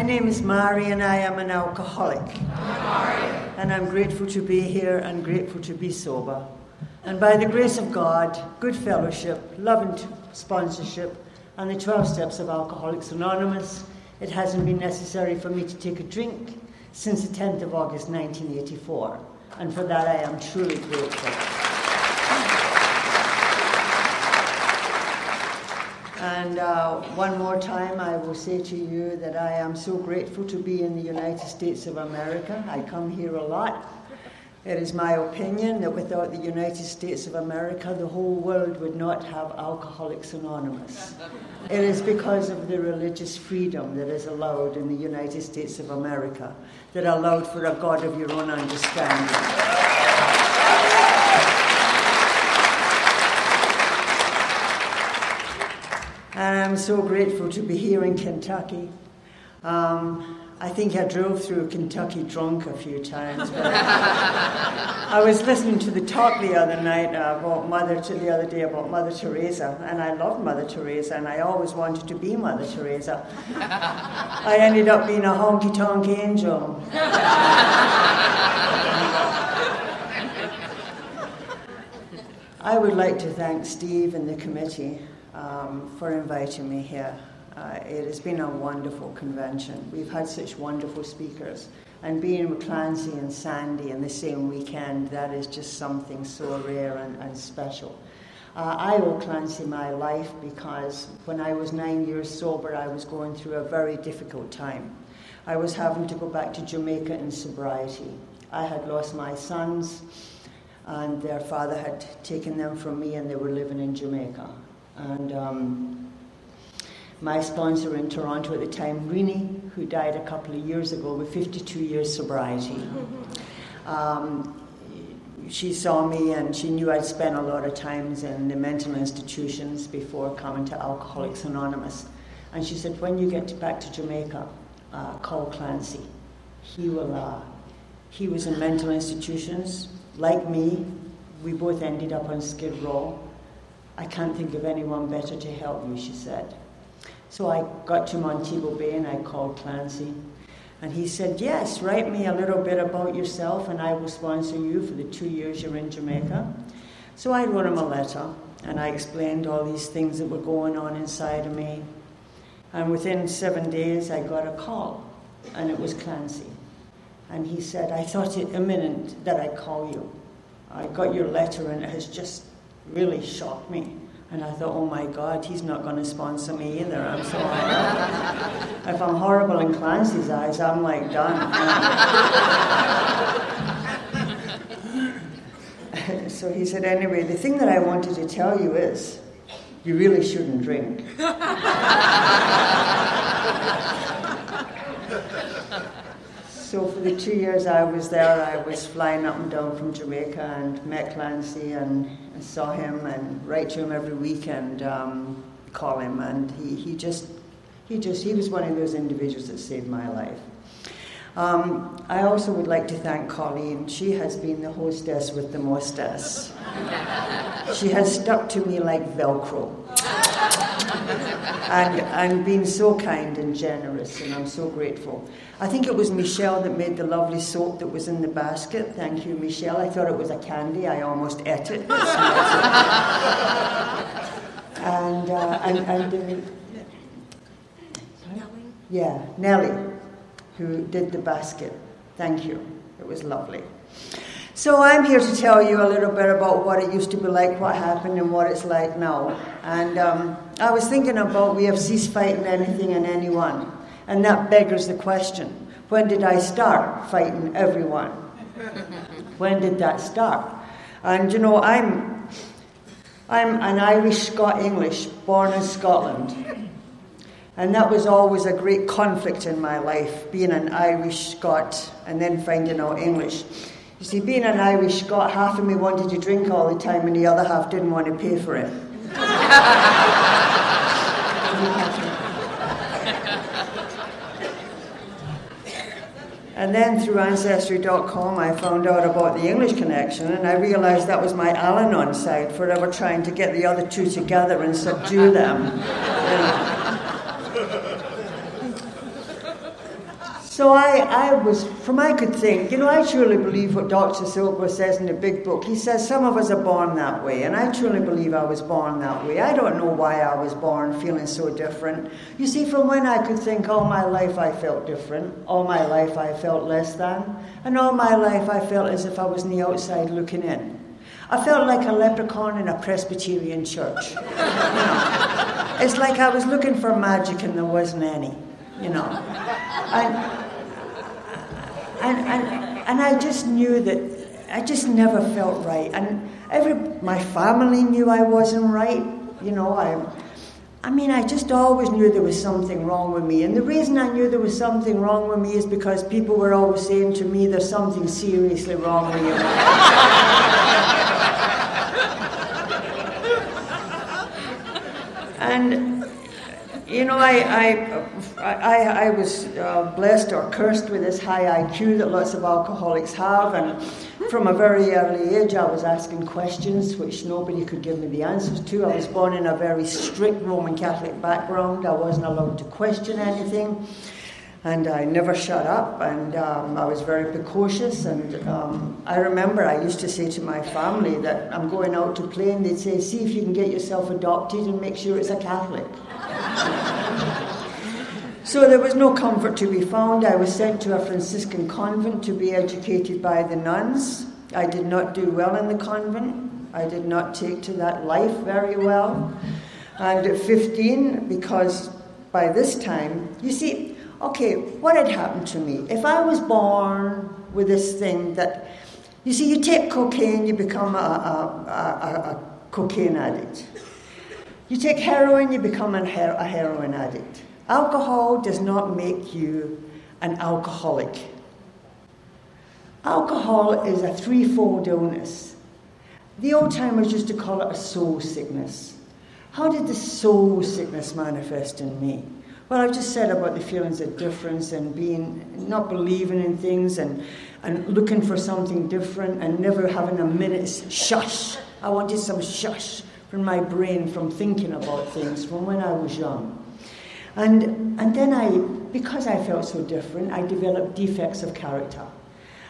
My name is Mary and I am an alcoholic. And I'm grateful to be here and grateful to be sober. And by the grace of God, good fellowship, love and sponsorship, and the 12 steps of Alcoholics Anonymous, it hasn't been necessary for me to take a drink since the 10th of August 1984. And for that I am truly grateful. And uh, one more time, I will say to you that I am so grateful to be in the United States of America. I come here a lot. It is my opinion that without the United States of America, the whole world would not have Alcoholics Anonymous. It is because of the religious freedom that is allowed in the United States of America, that allowed for a God of your own understanding. I'm so grateful to be here in Kentucky. Um, I think I drove through Kentucky drunk a few times. I was listening to the talk the other night about Mother to the other day about Mother Teresa, and I loved Mother Teresa, and I always wanted to be Mother Teresa. I ended up being a honky tonk angel. I would like to thank Steve and the committee um, for inviting me here. Uh, it has been a wonderful convention. We've had such wonderful speakers. And being with Clancy and Sandy in the same weekend, that is just something so rare and, and special. Uh, I owe Clancy my life because when I was nine years sober, I was going through a very difficult time. I was having to go back to Jamaica in sobriety. I had lost my sons, and their father had taken them from me, and they were living in Jamaica. And um, my sponsor in Toronto at the time, Rini, who died a couple of years ago with 52 years sobriety, um, she saw me and she knew I'd spent a lot of times in the mental institutions before coming to Alcoholics Anonymous. And she said, when you get back to Jamaica, uh, call Clancy. He will. Uh, he was in mental institutions, like me. We both ended up on Skid Row. I can't think of anyone better to help you, she said. So I got to Montego Bay and I called Clancy. And he said, Yes, write me a little bit about yourself and I will sponsor you for the two years you're in Jamaica. So I wrote him a letter and I explained all these things that were going on inside of me. And within seven days, I got a call, and it was Clancy. And he said, I thought it imminent that I call you. I got your letter and it has just really shocked me. And I thought, oh my God, he's not going to sponsor me either. I'm so if I'm horrible in Clancy's eyes, I'm like done. so he said, anyway, the thing that I wanted to tell you is, you really shouldn't drink. So for the two years I was there, I was flying up and down from Jamaica and met Clancy and saw him and write to him every week and um, call him. And he, he just, he just, he was one of those individuals that saved my life. Um, I also would like to thank Colleen. She has been the hostess with the mostess. she has stuck to me like Velcro and, and been so kind and generous, and I'm so grateful. I think it was Michelle that made the lovely soap that was in the basket. Thank you, Michelle. I thought it was a candy. I almost ate it. and, uh, and, and uh, yeah, Nellie, who did the basket. Thank you. It was lovely. So I'm here to tell you a little bit about what it used to be like, what happened, and what it's like now. And um, I was thinking about we have ceased fighting anything and anyone, and that beggars the question: When did I start fighting everyone? when did that start? And you know, I'm I'm an Irish Scot English, born in Scotland. And that was always a great conflict in my life, being an Irish Scot and then finding out English. You see, being an Irish Scot, half of me wanted to drink all the time and the other half didn't want to pay for it. and then through Ancestry.com, I found out about the English connection and I realized that was my Al Anon side, forever trying to get the other two together and subdue them. So I, I was, from I could think, you know, I truly believe what Dr. Silkworth says in the big book. He says some of us are born that way, and I truly believe I was born that way. I don't know why I was born feeling so different. You see, from when I could think all my life I felt different, all my life I felt less than, and all my life I felt as if I was on the outside looking in. I felt like a leprechaun in a Presbyterian church. It's like I was looking for magic and there wasn't any, you know. And, and, and, and I just knew that I just never felt right. And every, my family knew I wasn't right. You know, I, I mean, I just always knew there was something wrong with me. And the reason I knew there was something wrong with me is because people were always saying to me, there's something seriously wrong with you. And, you know, I, I, I, I was uh, blessed or cursed with this high IQ that lots of alcoholics have. And from a very early age, I was asking questions which nobody could give me the answers to. I was born in a very strict Roman Catholic background. I wasn't allowed to question anything and I never shut up, and um, I was very precocious. And um, I remember I used to say to my family that I'm going out to play, and they'd say, "See if you can get yourself adopted, and make sure it's a Catholic." so there was no comfort to be found. I was sent to a Franciscan convent to be educated by the nuns. I did not do well in the convent. I did not take to that life very well. And at 15, because by this time, you see, okay, what had happened to me? If I was born with this thing that, you see, you take cocaine, you become a, a, a, a cocaine addict. You take heroin, you become a, her- a heroin addict. Alcohol does not make you an alcoholic. Alcohol is a threefold illness. The old timers used to call it a soul sickness. How did the soul sickness manifest in me? Well, I've just said about the feelings of difference and being not believing in things and, and looking for something different and never having a minute's shush. I wanted some shush from my brain from thinking about things from when I was young. And, and then I, because I felt so different, I developed defects of character.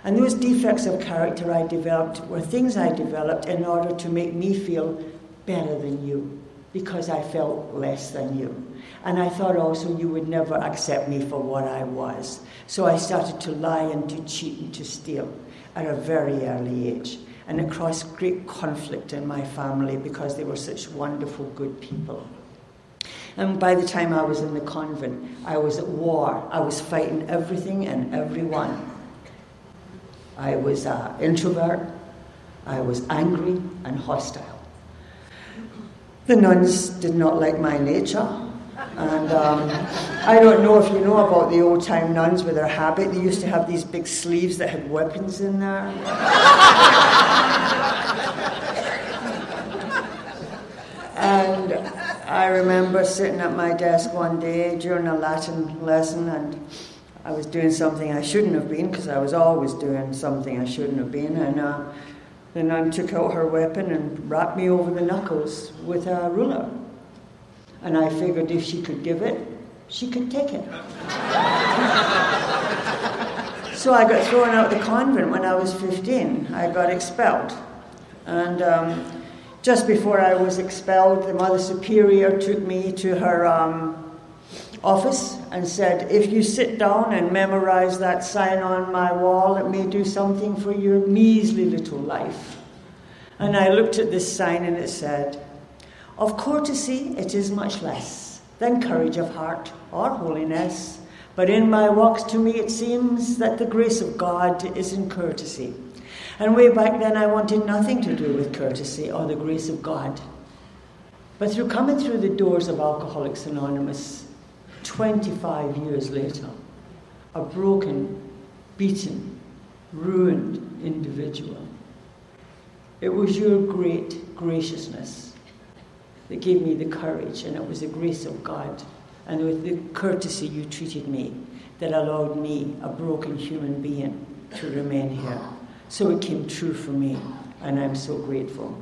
And those defects of character I developed were things I developed in order to make me feel better than you, because I felt less than you. And I thought also you would never accept me for what I was. So I started to lie and to cheat and to steal at a very early age. And it caused great conflict in my family because they were such wonderful, good people. And by the time I was in the convent, I was at war. I was fighting everything and everyone. I was an introvert. I was angry and hostile. The nuns did not like my nature. And um, I don't know if you know about the old time nuns with their habit. They used to have these big sleeves that had weapons in there. and I remember sitting at my desk one day during a Latin lesson, and I was doing something I shouldn't have been because I was always doing something I shouldn't have been. And uh, the nun took out her weapon and rapped me over the knuckles with a ruler. And I figured if she could give it, she could take it. so I got thrown out of the convent when I was 15. I got expelled. And um, just before I was expelled, the Mother Superior took me to her um, office and said, If you sit down and memorize that sign on my wall, it may do something for your measly little life. And I looked at this sign and it said, of courtesy it is much less than courage of heart or holiness, but in my walks to me it seems that the grace of God is in courtesy. And way back then I wanted nothing to do with courtesy or the grace of God. But through coming through the doors of Alcoholics Anonymous 25 years later, a broken, beaten, ruined individual, it was your great graciousness that gave me the courage, and it was the grace of God and with the courtesy you treated me that allowed me, a broken human being, to remain here. So it came true for me, and I'm so grateful.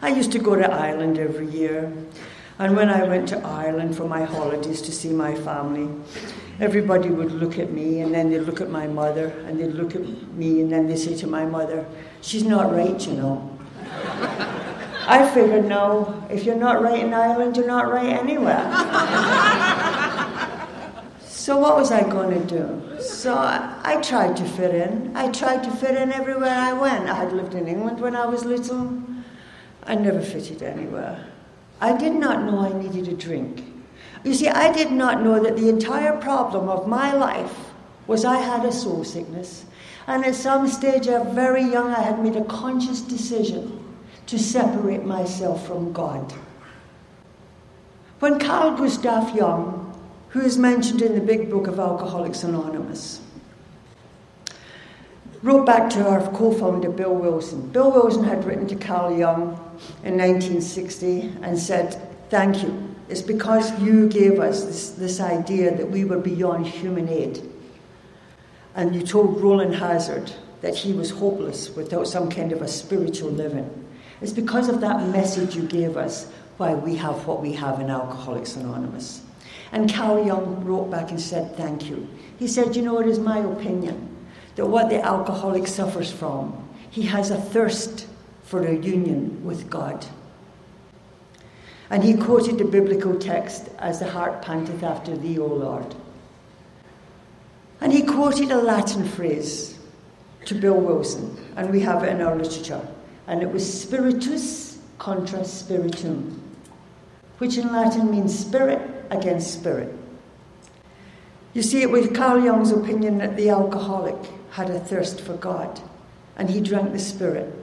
I used to go to Ireland every year. And when I went to Ireland for my holidays to see my family, everybody would look at me and then they'd look at my mother and they'd look at me and then they'd say to my mother, She's not right, you know. I figured, no, if you're not right in Ireland, you're not right anywhere. so, what was I going to do? So, I, I tried to fit in. I tried to fit in everywhere I went. I had lived in England when I was little. I never fitted anywhere. I did not know I needed a drink. You see, I did not know that the entire problem of my life was I had a soul sickness. And at some stage, very young, I had made a conscious decision to separate myself from God. When Carl Gustav Jung, who is mentioned in the big book of Alcoholics Anonymous, wrote back to our co founder Bill Wilson. Bill Wilson had written to Carl Jung in 1960 and said, Thank you. It's because you gave us this, this idea that we were beyond human aid. And you told Rowland Hazard that he was hopeless without some kind of a spiritual living. It's because of that message you gave us why we have what we have in Alcoholics Anonymous. And Carl Jung wrote back and said, Thank you. He said, You know, it is my opinion that what the alcoholic suffers from, he has a thirst for a union with God. And he quoted the biblical text as the heart panteth after thee, O Lord. And he quoted a Latin phrase to Bill Wilson, and we have it in our literature and it was spiritus contra spiritum, which in Latin means spirit against spirit. You see, it was Carl Jung's opinion that the alcoholic had a thirst for God, and he drank the spirit,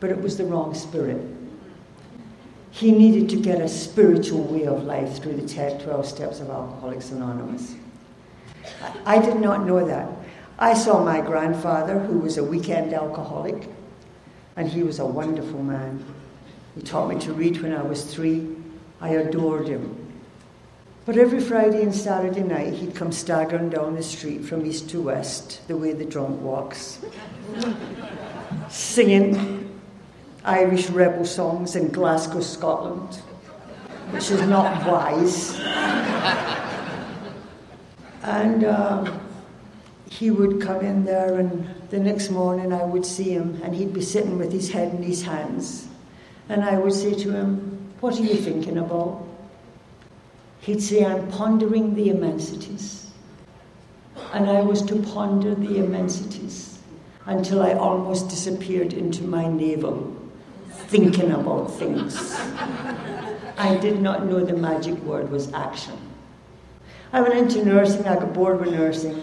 but it was the wrong spirit. He needed to get a spiritual way of life through the 12 steps of Alcoholics Anonymous. I did not know that. I saw my grandfather, who was a weekend alcoholic, and he was a wonderful man. He taught me to read when I was three. I adored him. But every Friday and Saturday night, he'd come staggering down the street from east to west, the way the drunk walks, singing Irish rebel songs in Glasgow, Scotland, which is not wise. and um, he would come in there, and the next morning I would see him, and he'd be sitting with his head in his hands. And I would say to him, What are you thinking about? He'd say, I'm pondering the immensities. And I was to ponder the immensities until I almost disappeared into my navel, thinking about things. I did not know the magic word was action. I went into nursing, I got bored with nursing.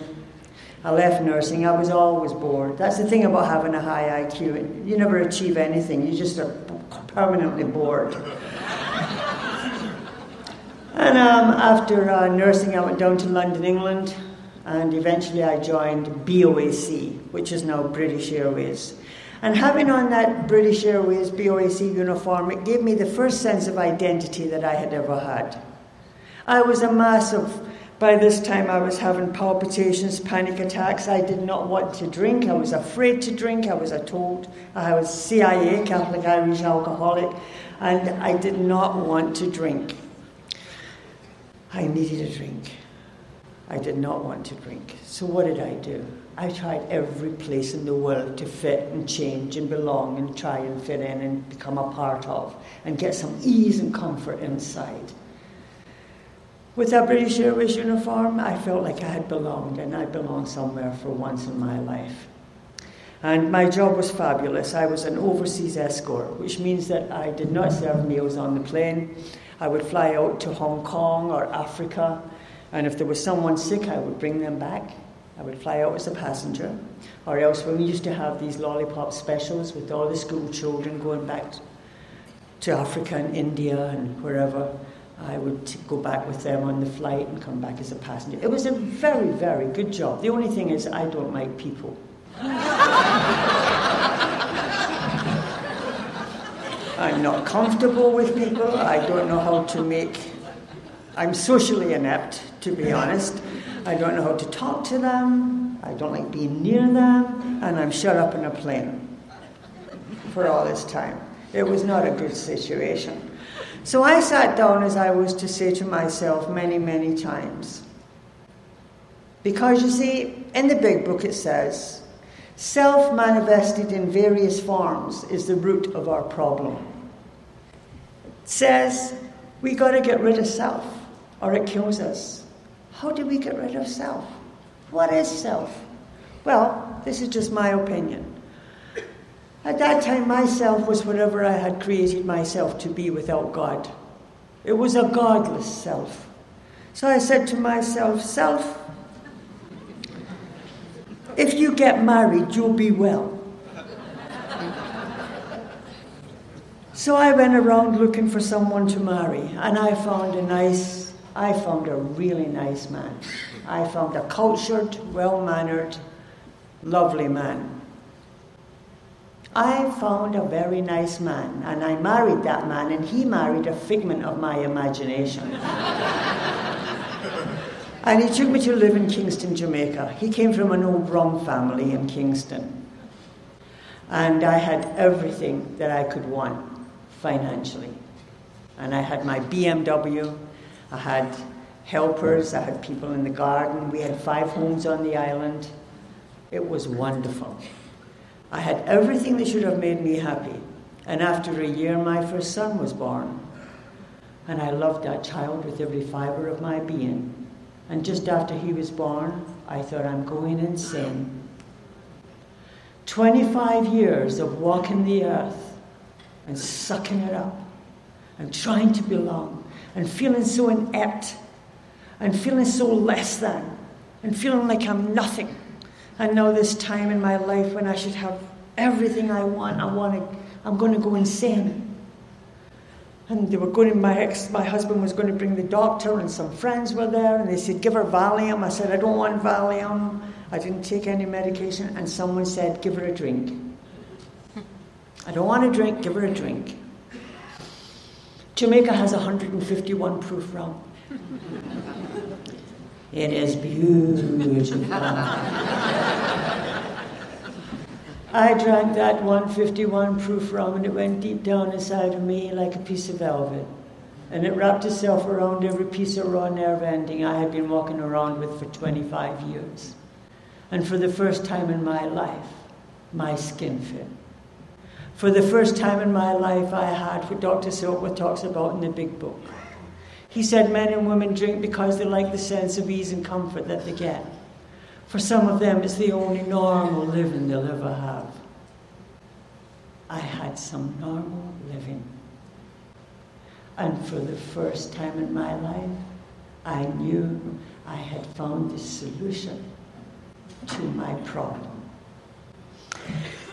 I left nursing. I was always bored. That's the thing about having a high IQ. You never achieve anything. You just are permanently bored. And um, after uh, nursing, I went down to London, England, and eventually I joined BOAC, which is now British Airways. And having on that British Airways BOAC uniform, it gave me the first sense of identity that I had ever had. I was a massive by this time, I was having palpitations, panic attacks. I did not want to drink. I was afraid to drink. I was a told I was CIA, Catholic Irish alcoholic, and I did not want to drink. I needed a drink. I did not want to drink. So, what did I do? I tried every place in the world to fit and change and belong and try and fit in and become a part of and get some ease and comfort inside. With that British Airways uniform, I felt like I had belonged, and I belonged somewhere for once in my life. And my job was fabulous. I was an overseas escort, which means that I did not serve meals on the plane. I would fly out to Hong Kong or Africa, and if there was someone sick, I would bring them back. I would fly out as a passenger. Or else, when we used to have these lollipop specials with all the school children going back to Africa and India and wherever, I would go back with them on the flight and come back as a passenger. It was a very, very good job. The only thing is, I don't like people. I'm not comfortable with people. I don't know how to make. I'm socially inept, to be honest. I don't know how to talk to them. I don't like being near them. And I'm shut up in a plane for all this time. It was not a good situation. So I sat down as I was to say to myself many, many times. Because you see, in the big book it says, self manifested in various forms is the root of our problem. Says we got to get rid of self or it kills us. How do we get rid of self? What is self? Well, this is just my opinion. At that time, myself was whatever I had created myself to be without God. It was a godless self. So I said to myself, Self, if you get married, you'll be well. So I went around looking for someone to marry, and I found a nice, I found a really nice man. I found a cultured, well mannered, lovely man. I found a very nice man, and I married that man, and he married a figment of my imagination. and he took me to live in Kingston, Jamaica. He came from an old rum family in Kingston. And I had everything that I could want financially. And I had my BMW, I had helpers, I had people in the garden, we had five homes on the island. It was wonderful. I had everything that should have made me happy. And after a year, my first son was born. And I loved that child with every fiber of my being. And just after he was born, I thought, I'm going insane. 25 years of walking the earth and sucking it up and trying to belong and feeling so inept and feeling so less than and feeling like I'm nothing. I know this time in my life when I should have everything I want, I want to, I'm going to go insane. And they were going my ex, my husband was going to bring the doctor, and some friends were there, and they said, Give her Valium. I said, I don't want Valium. I didn't take any medication. And someone said, Give her a drink. I don't want a drink, give her a drink. Jamaica has 151 proof rum. It is beautiful. I drank that 151 proof rum and it went deep down inside of me like a piece of velvet. And it wrapped itself around every piece of raw nerve ending I had been walking around with for 25 years. And for the first time in my life, my skin fit. For the first time in my life, I had what Dr. Silkworth talks about in the big book he said men and women drink because they like the sense of ease and comfort that they get. For some of them, it's the only normal living they'll ever have. I had some normal living. And for the first time in my life, I knew I had found the solution to my problem.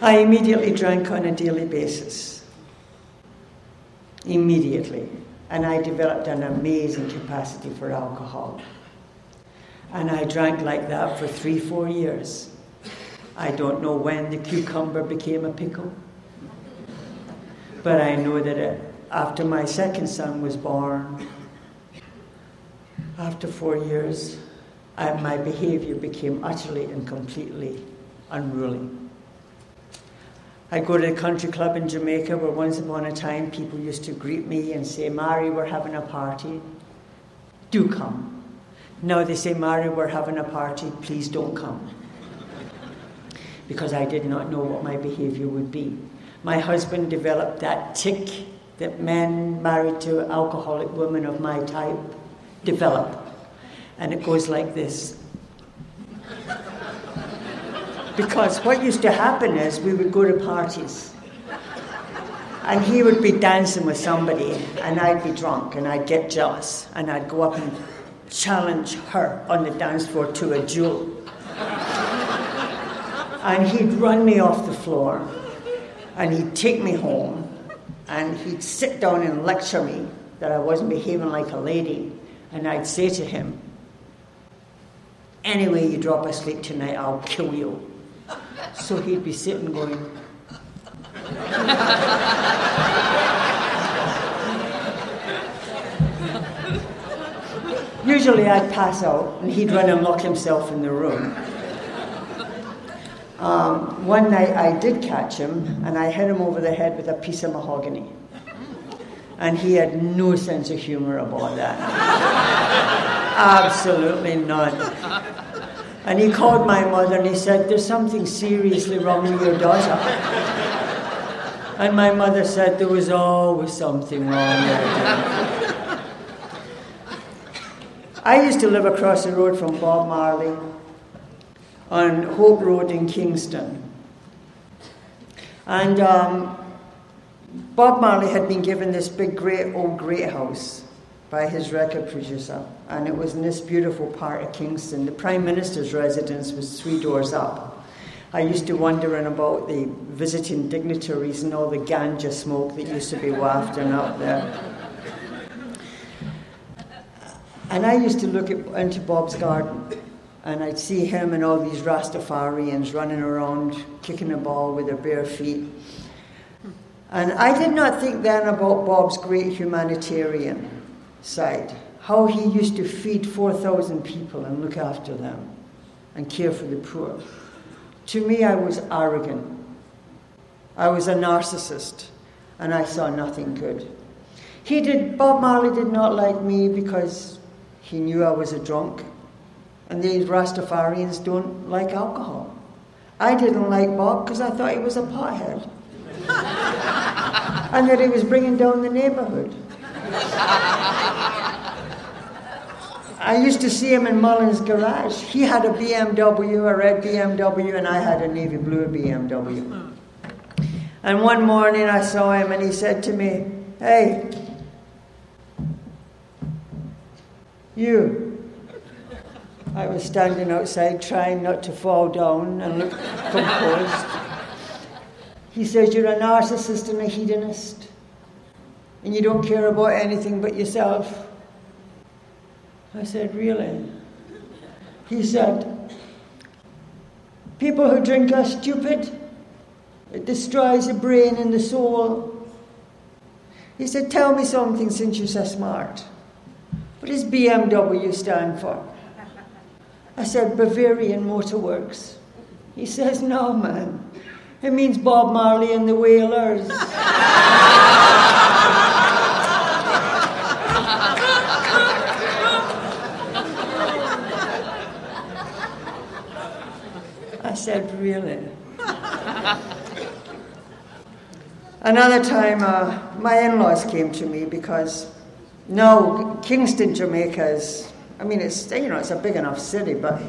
I immediately drank on a daily basis. Immediately and I developed an amazing capacity for alcohol. And I drank like that for three, four years. I don't know when the cucumber became a pickle, but I know that it, after my second son was born, after four years, I, my behavior became utterly and completely unruly. I'd go to the country club in Jamaica where once upon a time people used to greet me and say, Mary, we're having a party. Do come. Now they say, Mary, we're having a party. Please don't come. Because I did not know what my behavior would be. My husband developed that tick that men married to alcoholic women of my type develop. And it goes like this because what used to happen is we would go to parties and he would be dancing with somebody and I'd be drunk and I'd get jealous and I'd go up and challenge her on the dance floor to a duel. and he'd run me off the floor and he'd take me home and he'd sit down and lecture me that I wasn't behaving like a lady. And I'd say to him, Anyway, you drop asleep tonight, I'll kill you. So he'd be sitting going, Usually I'd pass out and he'd run and lock himself in the room. Um, one night I did catch him and I hit him over the head with a piece of mahogany. And he had no sense of humor about that. Absolutely none. And he called my mother and he said, There's something seriously wrong with your daughter. And my mother said, There was always something wrong with her. I used to live across the road from Bob Marley on Hope Road in Kingston. And um, Bob Marley had been given this big, great old great house by his record producer, and it was in this beautiful part of Kingston. The Prime Minister's residence was three doors up. I used to wonder about the visiting dignitaries and all the ganja smoke that used to be wafting up there. And I used to look at, into Bob's garden, and I'd see him and all these Rastafarians running around, kicking a ball with their bare feet. And I did not think then about Bob's great humanitarian side, how he used to feed 4,000 people and look after them and care for the poor. To me, I was arrogant. I was a narcissist, and I saw nothing good. He did, Bob Marley did not like me because he knew I was a drunk, and these Rastafarians don't like alcohol. I didn't like Bob because I thought he was a pothead. and that he was bringing down the neighborhood. I used to see him in Mullen's garage. He had a BMW, a red BMW, and I had a navy blue BMW. And one morning I saw him and he said to me, Hey, you. I was standing outside trying not to fall down and look composed. He says, You're a narcissist and a hedonist and you don't care about anything but yourself. I said, Really? He said, People who drink are stupid. It destroys the brain and the soul. He said, Tell me something since you're so smart. What does BMW stand for? I said, Bavarian Motor Works. He says, No, man. It means Bob Marley and the Wailers. Really? Another time, uh, my in laws came to me because, no, Kingston, Jamaica is, I mean, it's, you know, it's a big enough city, but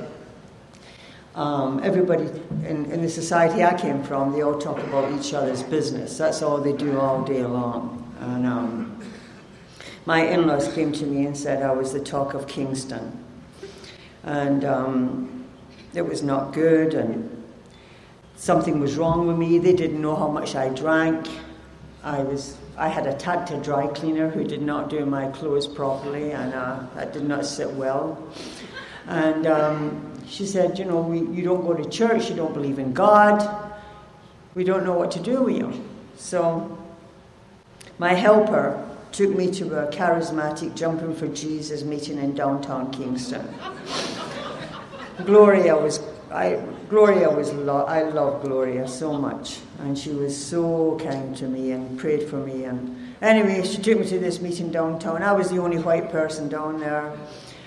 um, everybody in, in, the society I came from, they all talk about each other's business. That's all they do all day long. And um, my in laws came to me and said I was the talk of Kingston. And um, it was not good, and something was wrong with me. They didn't know how much I drank. I was I had attacked a dry cleaner who did not do my clothes properly, and uh, that did not sit well. And um, she said, You know, we, you don't go to church, you don't believe in God, we don't know what to do with you. So, my helper took me to a charismatic Jumping for Jesus meeting in downtown Kingston. Gloria was, I, Gloria was, lo- I love Gloria so much, and she was so kind to me and prayed for me. And anyway, she took me to this meeting downtown. I was the only white person down there.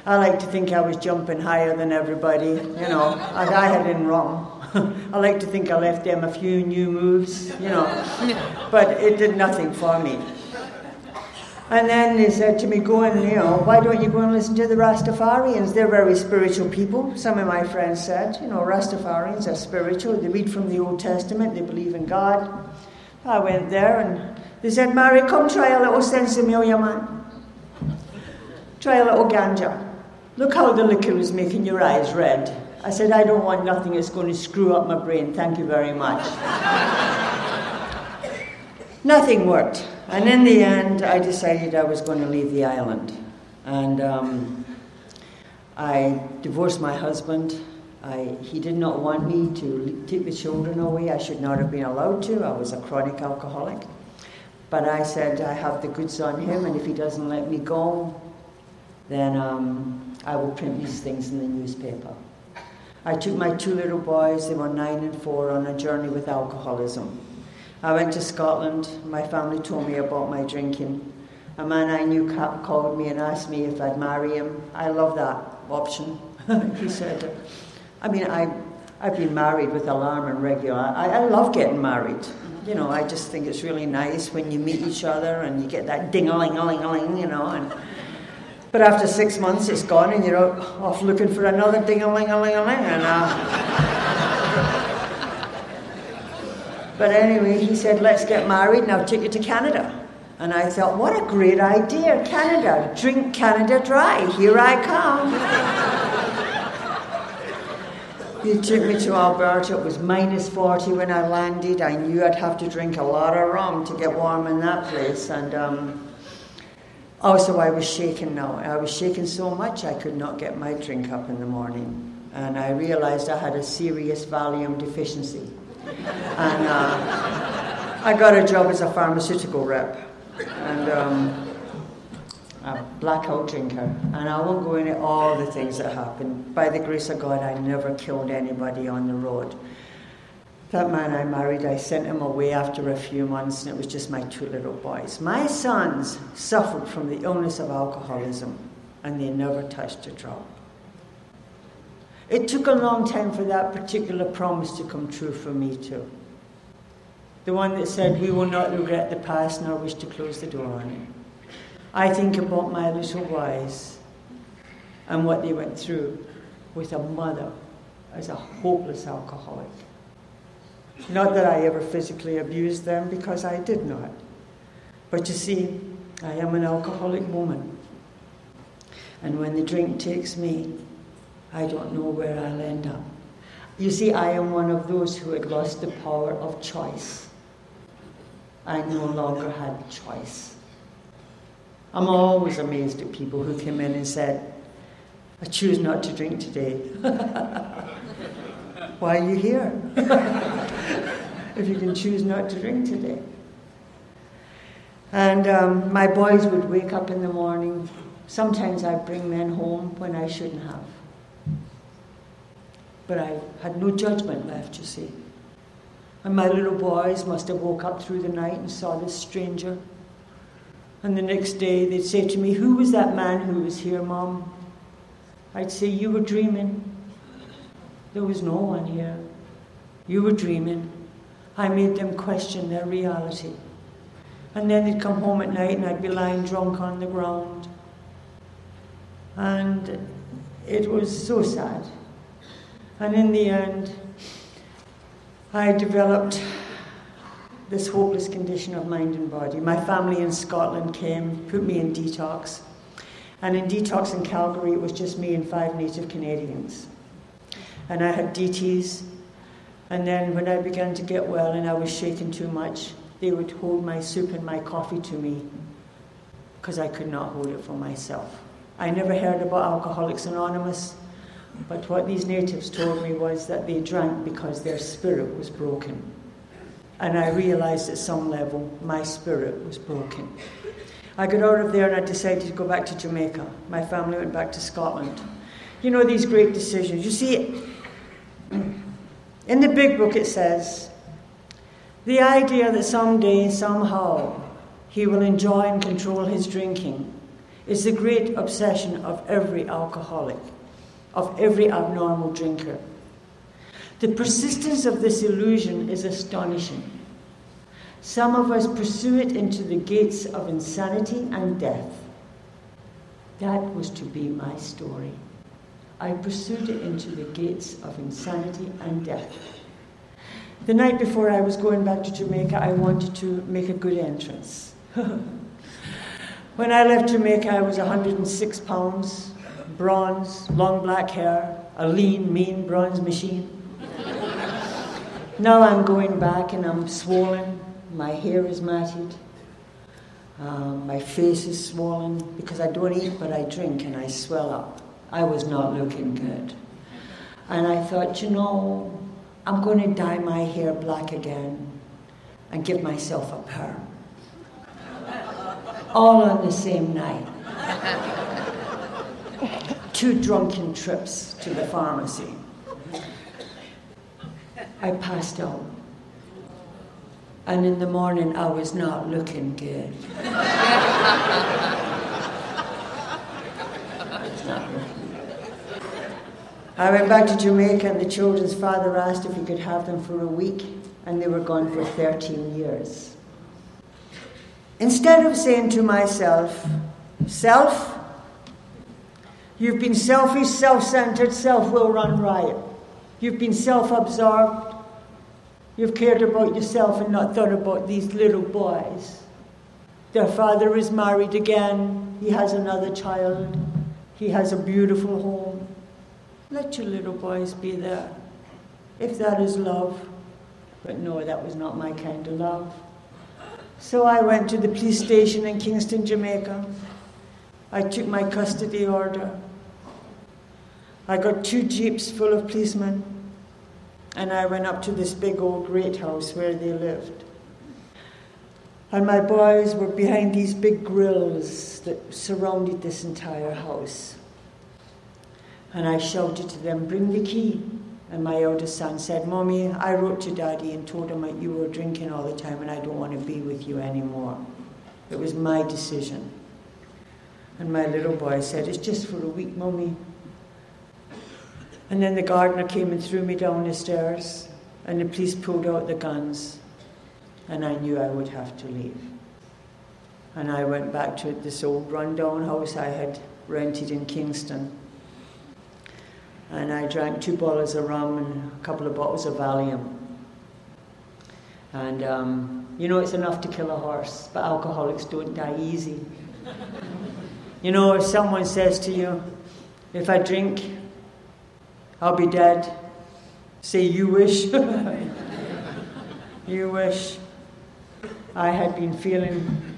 I like to think I was jumping higher than everybody, you know, as I had in wrong. I like to think I left them a few new moves, you know, but it did nothing for me. And then they said to me, go and, you know, why don't you go and listen to the Rastafarians? They're very spiritual people. Some of my friends said, you know, Rastafarians are spiritual. They read from the Old Testament, they believe in God. I went there and they said, Mary, come try a little Sinsemilla, oh, man. Try a little ganja. Look how the liquor is making your eyes red. I said, I don't want nothing that's going to screw up my brain. Thank you very much. nothing worked. And in the end, I decided I was going to leave the island. And um, I divorced my husband. I, he did not want me to take the children away. I should not have been allowed to. I was a chronic alcoholic. But I said, I have the goods on him, and if he doesn't let me go, then um, I will print these things in the newspaper. I took my two little boys, they were nine and four, on a journey with alcoholism. I went to Scotland. My family told me about my drinking. A man I knew called me and asked me if I'd marry him. I love that option. he said, I mean, I, I've been married with alarm and regular. I, I love getting married. You know, I just think it's really nice when you meet each other and you get that ding-a-ling-a-ling-a-ling, you know. And, but after six months, it's gone and you're off looking for another ding-a-ling-a-ling-a-ling. And, uh, but anyway, he said, let's get married and I'll take you to Canada. And I thought, what a great idea, Canada. Drink Canada dry. Here I come. he took me to Alberta. It was minus 40 when I landed. I knew I'd have to drink a lot of rum to get warm in that place. And um, also, I was shaking now. I was shaking so much I could not get my drink up in the morning. And I realized I had a serious Valium deficiency. And uh, I got a job as a pharmaceutical rep and um, a blackout drinker. And I won't go into all the things that happened. By the grace of God, I never killed anybody on the road. That man I married, I sent him away after a few months, and it was just my two little boys. My sons suffered from the illness of alcoholism, and they never touched a drop. It took a long time for that particular promise to come true for me, too the one that said, We will not regret the past nor wish to close the door on it. I think about my little boys and what they went through with a mother as a hopeless alcoholic. Not that I ever physically abused them because I did not. But you see, I am an alcoholic woman. And when the drink takes me, I don't know where I'll end up. You see, I am one of those who had lost the power of choice. I no longer had choice. I'm always amazed at people who came in and said, I choose not to drink today. Why are you here? if you can choose not to drink today. And um, my boys would wake up in the morning. Sometimes I'd bring men home when I shouldn't have. But I had no judgment left, you see. And my little boys must have woke up through the night and saw this stranger. And the next day they'd say to me, Who was that man who was here, Mom? I'd say, You were dreaming. There was no one here. You were dreaming. I made them question their reality. And then they'd come home at night and I'd be lying drunk on the ground. And it was so sad. And in the end, I developed this hopeless condition of mind and body. My family in Scotland came, put me in detox. And in detox in Calgary, it was just me and five native Canadians. And I had DTs. And then when I began to get well and I was shaking too much, they would hold my soup and my coffee to me because I could not hold it for myself. I never heard about Alcoholics Anonymous. But what these natives told me was that they drank because their spirit was broken. And I realized at some level my spirit was broken. I got out of there and I decided to go back to Jamaica. My family went back to Scotland. You know, these great decisions. You see, in the big book it says, the idea that someday, somehow, he will enjoy and control his drinking is the great obsession of every alcoholic of every abnormal drinker. The persistence of this illusion is astonishing. Some of us pursue it into the gates of insanity and death. That was to be my story. I pursued it into the gates of insanity and death. The night before I was going back to Jamaica, I wanted to make a good entrance. when I left Jamaica, I was 106 pounds, bronze, long black hair, a lean, mean bronze machine. now I'm going back and I'm swollen, my hair is matted, um, my face is swollen because I don't eat but I drink and I swell up. I was not looking good. And I thought, you know, I'm going to dye my hair black again and give myself a perm. All on the same night two drunken trips to the pharmacy. I passed out. And in the morning, I was not looking good. I went back to Jamaica, and the children's father asked if he could have them for a week, and they were gone for 13 years. Instead of saying to myself, Self, you've been selfish, self centered, self will run riot. You've been self absorbed. You've cared about yourself and not thought about these little boys. Their father is married again. He has another child. He has a beautiful home. Let your little boys be there, if that is love. But no, that was not my kind of love. So I went to the police station in Kingston, Jamaica. I took my custody order. I got two jeeps full of policemen, and I went up to this big old great house where they lived. And my boys were behind these big grills that surrounded this entire house. And I shouted to them, Bring the key. And my eldest son said, Mommy, I wrote to Daddy and told him that you were drinking all the time and I don't want to be with you anymore. It was my decision. And my little boy said, It's just for a week, Mommy. And then the gardener came and threw me down the stairs, and the police pulled out the guns, and I knew I would have to leave. And I went back to this old rundown house I had rented in Kingston. And I drank two bottles of rum and a couple of bottles of Valium. And um, you know, it's enough to kill a horse, but alcoholics don't die easy. you know, if someone says to you, if I drink, I'll be dead. Say, you wish. you wish. I had been feeling,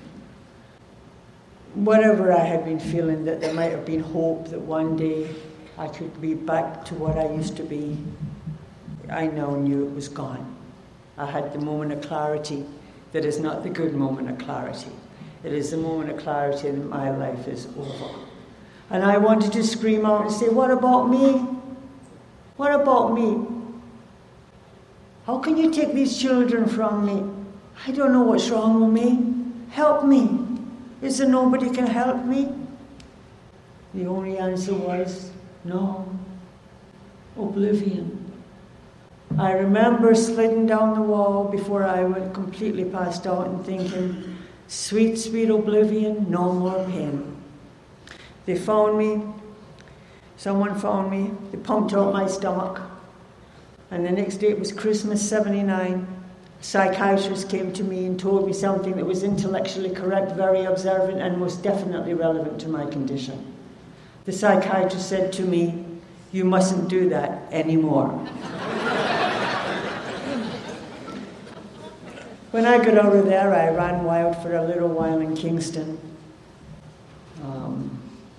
whatever I had been feeling, that there might have been hope that one day I could be back to what I used to be. I now knew it was gone. I had the moment of clarity that is not the good moment of clarity. It is the moment of clarity that my life is over. And I wanted to scream out and say, What about me? What about me? How can you take these children from me? I don't know what's wrong with me. Help me. Is there nobody can help me? The only answer was no. Oblivion. I remember sliding down the wall before I went completely passed out and thinking, sweet, sweet oblivion, no more pain. They found me, Someone phoned me, they pumped out my stomach. And the next day it was Christmas 79. A psychiatrist came to me and told me something that was intellectually correct, very observant, and most definitely relevant to my condition. The psychiatrist said to me, You mustn't do that anymore. when I got out of there, I ran wild for a little while in Kingston. Um,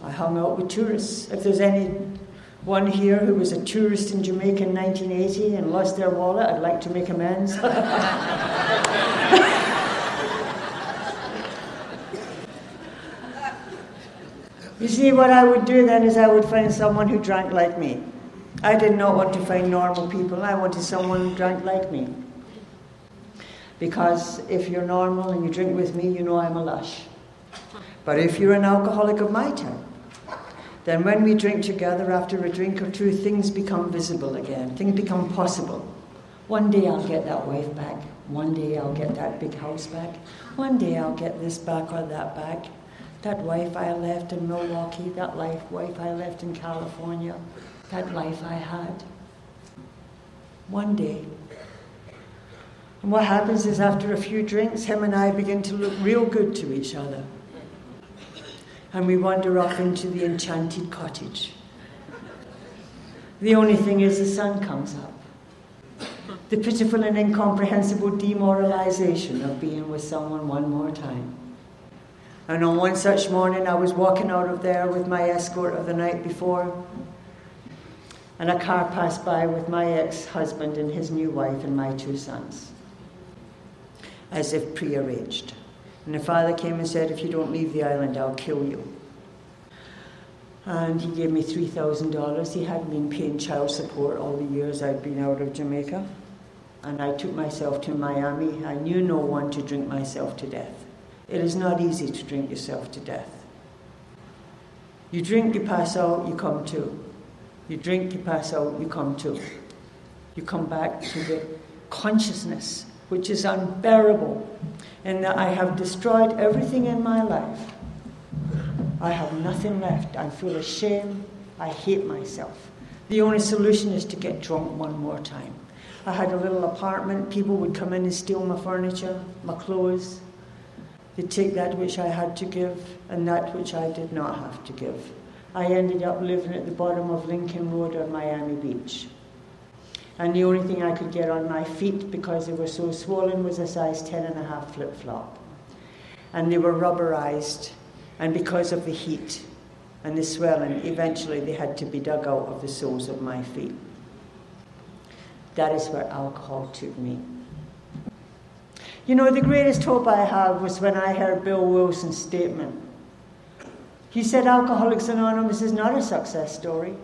I hung out with tourists. If there's anyone here who was a tourist in Jamaica in 1980 and lost their wallet, I'd like to make amends. you see, what I would do then is I would find someone who drank like me. I did not want to find normal people, I wanted someone who drank like me. Because if you're normal and you drink with me, you know I'm a lush. But if you're an alcoholic of my type, then when we drink together after a drink or two, things become visible again, things become possible. One day I'll get that wife back. One day I'll get that big house back. One day I'll get this back or that back. That wife I left in Milwaukee, that life, wife I left in California, that life I had. One day. And what happens is after a few drinks, him and I begin to look real good to each other and we wander off into the enchanted cottage. The only thing is, the sun comes up. The pitiful and incomprehensible demoralization of being with someone one more time. And on one such morning, I was walking out of there with my escort of the night before, and a car passed by with my ex husband and his new wife and my two sons, as if prearranged. And the father came and said, If you don't leave the island, I'll kill you. And he gave me $3,000. He hadn't been paying child support all the years I'd been out of Jamaica. and I took myself to Miami. I knew no one to drink myself to death. It is not easy to drink yourself to death. You drink, you pass out, you come to. You drink, you pass out, you come to. You come back to the consciousness, which is unbearable, and that I have destroyed everything in my life. I have nothing left. I feel ashamed. I hate myself. The only solution is to get drunk one more time. I had a little apartment. People would come in and steal my furniture, my clothes. They'd take that which I had to give and that which I did not have to give. I ended up living at the bottom of Lincoln Road on Miami Beach. And the only thing I could get on my feet because they were so swollen was a size 10 and a half flip flop. And they were rubberized. And because of the heat and the swelling, eventually they had to be dug out of the soles of my feet. That is where alcohol took me. You know, the greatest hope I had was when I heard Bill Wilson's statement. He said Alcoholics Anonymous is not a success story.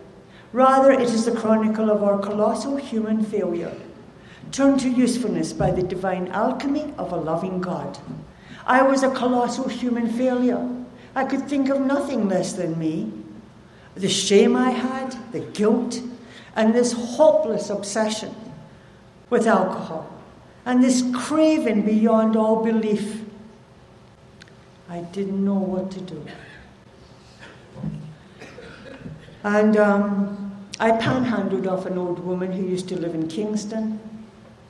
Rather, it is the chronicle of our colossal human failure, turned to usefulness by the divine alchemy of a loving God. I was a colossal human failure. I could think of nothing less than me. The shame I had, the guilt, and this hopeless obsession with alcohol and this craving beyond all belief. I didn't know what to do. And um, I panhandled off an old woman who used to live in Kingston,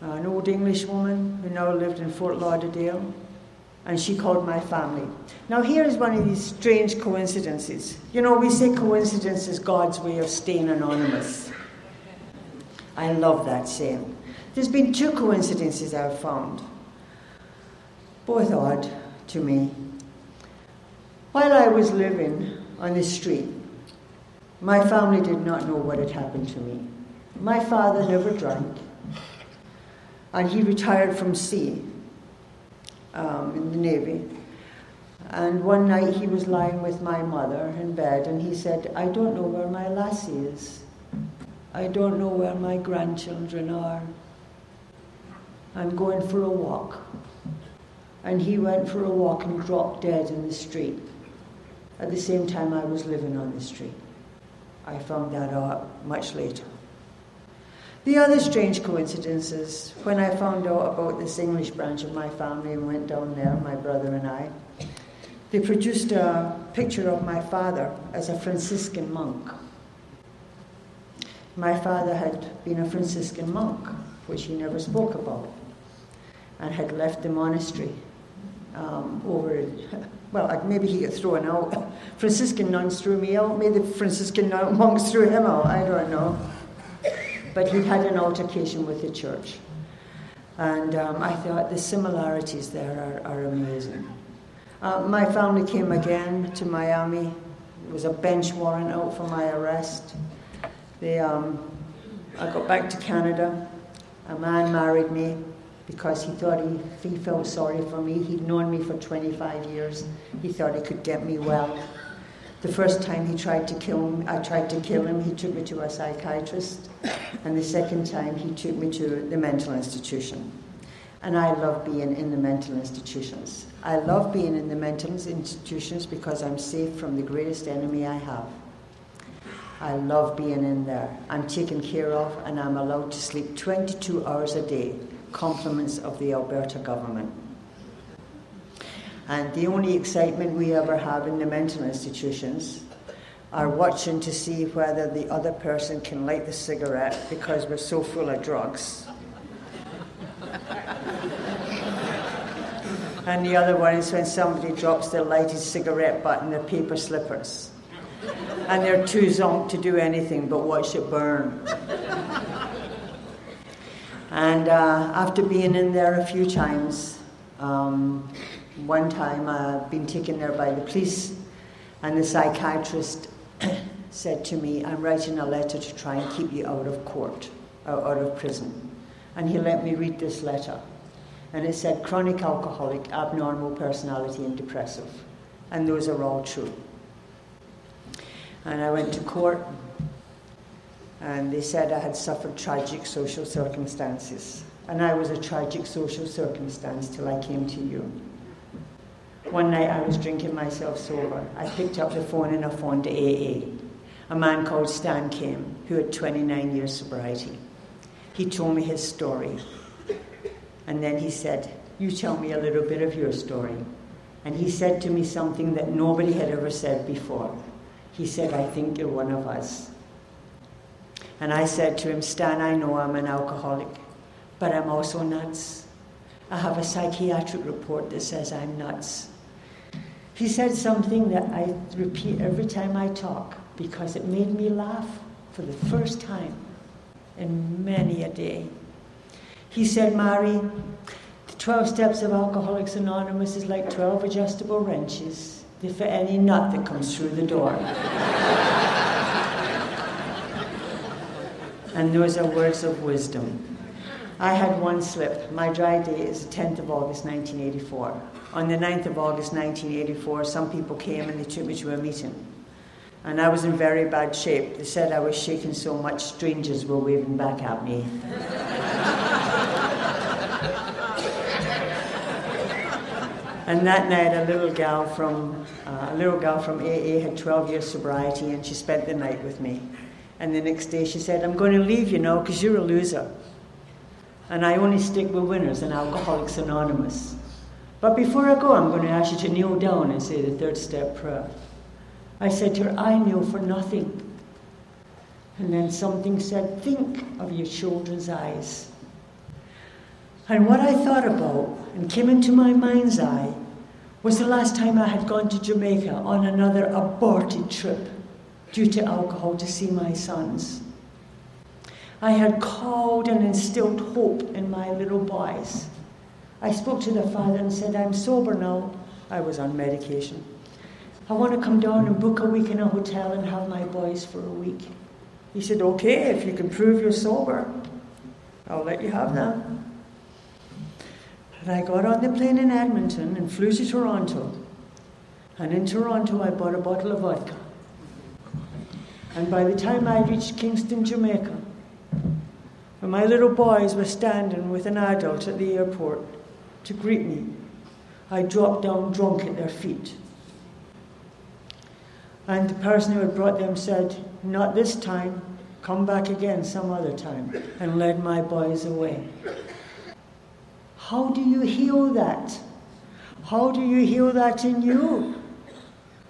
uh, an old English woman who now lived in Fort Lauderdale, and she called my family. Now, here is one of these strange coincidences. You know, we say coincidence is God's way of staying anonymous. I love that saying. There's been two coincidences I've found, both odd to me. While I was living on the street, my family did not know what had happened to me. My father never drank, and he retired from sea um, in the Navy. And one night he was lying with my mother in bed, and he said, I don't know where my lassie is. I don't know where my grandchildren are. I'm going for a walk. And he went for a walk and dropped dead in the street. At the same time, I was living on the street. I found that out much later. The other strange coincidence is when I found out about this English branch of my family and went down there, my brother and I, they produced a picture of my father as a Franciscan monk. My father had been a Franciscan monk, which he never spoke about and had left the monastery um, over, well, maybe he got thrown out. Franciscan nuns threw me out, maybe the Franciscan monks threw him out, I don't know. But he had an altercation with the church. And um, I thought the similarities there are, are amazing. Uh, my family came again to Miami. There was a bench warrant out for my arrest. They, um, I got back to Canada. A man married me because he thought he, he felt sorry for me. He'd known me for 25 years. He thought he could get me well. The first time he tried to kill me, I tried to kill him, he took me to a psychiatrist. And the second time he took me to the mental institution. And I love being in the mental institutions. I love being in the mental institutions because I'm safe from the greatest enemy I have. I love being in there. I'm taken care of and I'm allowed to sleep 22 hours a day compliments of the Alberta government. And the only excitement we ever have in the mental institutions are watching to see whether the other person can light the cigarette because we're so full of drugs. and the other one is when somebody drops their lighted cigarette butt in their paper slippers. And they're too zonked to do anything but watch it burn. And uh, after being in there a few times, um, one time I've been taken there by the police, and the psychiatrist said to me, I'm writing a letter to try and keep you out of court, or out of prison. And he let me read this letter. And it said chronic alcoholic, abnormal personality, and depressive. And those are all true. And I went to court and they said I had suffered tragic social circumstances. and I was a tragic social circumstance till I came to you. One night I was drinking myself sober. I picked up the phone and I phoned AA. A man called Stan came, who had 29 years sobriety. He told me his story. And then he said, You tell me a little bit of your story. And he said to me something that nobody had ever said before. He said, I think you're one of us. And I said to him, Stan, I know I'm an alcoholic, but I'm also nuts. I have a psychiatric report that says I'm nuts. He said something that I repeat every time I talk because it made me laugh for the first time in many a day. He said, Mary, the 12 steps of Alcoholics Anonymous is like 12 adjustable wrenches. They fit any nut that comes through the door. and those are words of wisdom. I had one slip. My dry day is the 10th of August 1984. On the 9th of August 1984, some people came and they took me to a meeting and I was in very bad shape. They said I was shaking so much, strangers were waving back at me. and that night, a little gal from uh, a little gal from AA had 12 years sobriety, and she spent the night with me. And the next day, she said, "I'm going to leave you now because you're a loser, and I only stick with winners and Alcoholics Anonymous. But before I go, I'm going to ask you to kneel down and say the third step prayer." I said to her, I kneel for nothing. And then something said, Think of your children's eyes. And what I thought about and came into my mind's eye was the last time I had gone to Jamaica on another aborted trip due to alcohol to see my sons. I had called and instilled hope in my little boys. I spoke to the father and said, I'm sober now. I was on medication. I want to come down and book a week in a hotel and have my boys for a week. He said, Okay, if you can prove you're sober, I'll let you have them. And I got on the plane in Edmonton and flew to Toronto. And in Toronto, I bought a bottle of vodka. And by the time I reached Kingston, Jamaica, when my little boys were standing with an adult at the airport to greet me, I dropped down drunk at their feet and the person who had brought them said, Not this time, come back again some other time, and led my boys away. How do you heal that? How do you heal that in you?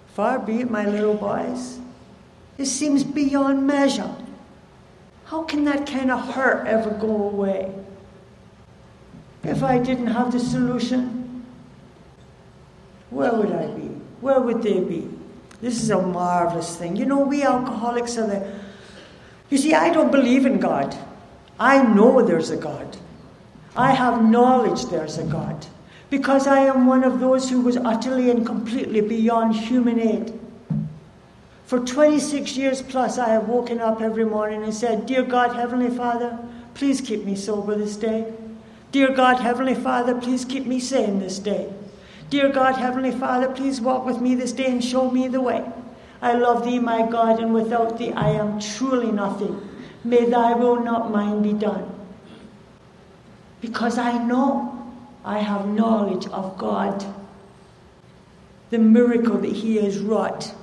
Far be it, my little boys. It seems beyond measure. How can that kind of hurt ever go away? If I didn't have the solution, where would I be? Where would they be? This is a marvelous thing. You know, we alcoholics are the. You see, I don't believe in God. I know there's a God. I have knowledge there's a God. Because I am one of those who was utterly and completely beyond human aid. For 26 years plus, I have woken up every morning and said, Dear God, Heavenly Father, please keep me sober this day. Dear God, Heavenly Father, please keep me sane this day. Dear God, Heavenly Father, please walk with me this day and show me the way. I love thee, my God, and without thee I am truly nothing. May thy will, not mine, be done. Because I know I have knowledge of God, the miracle that He has wrought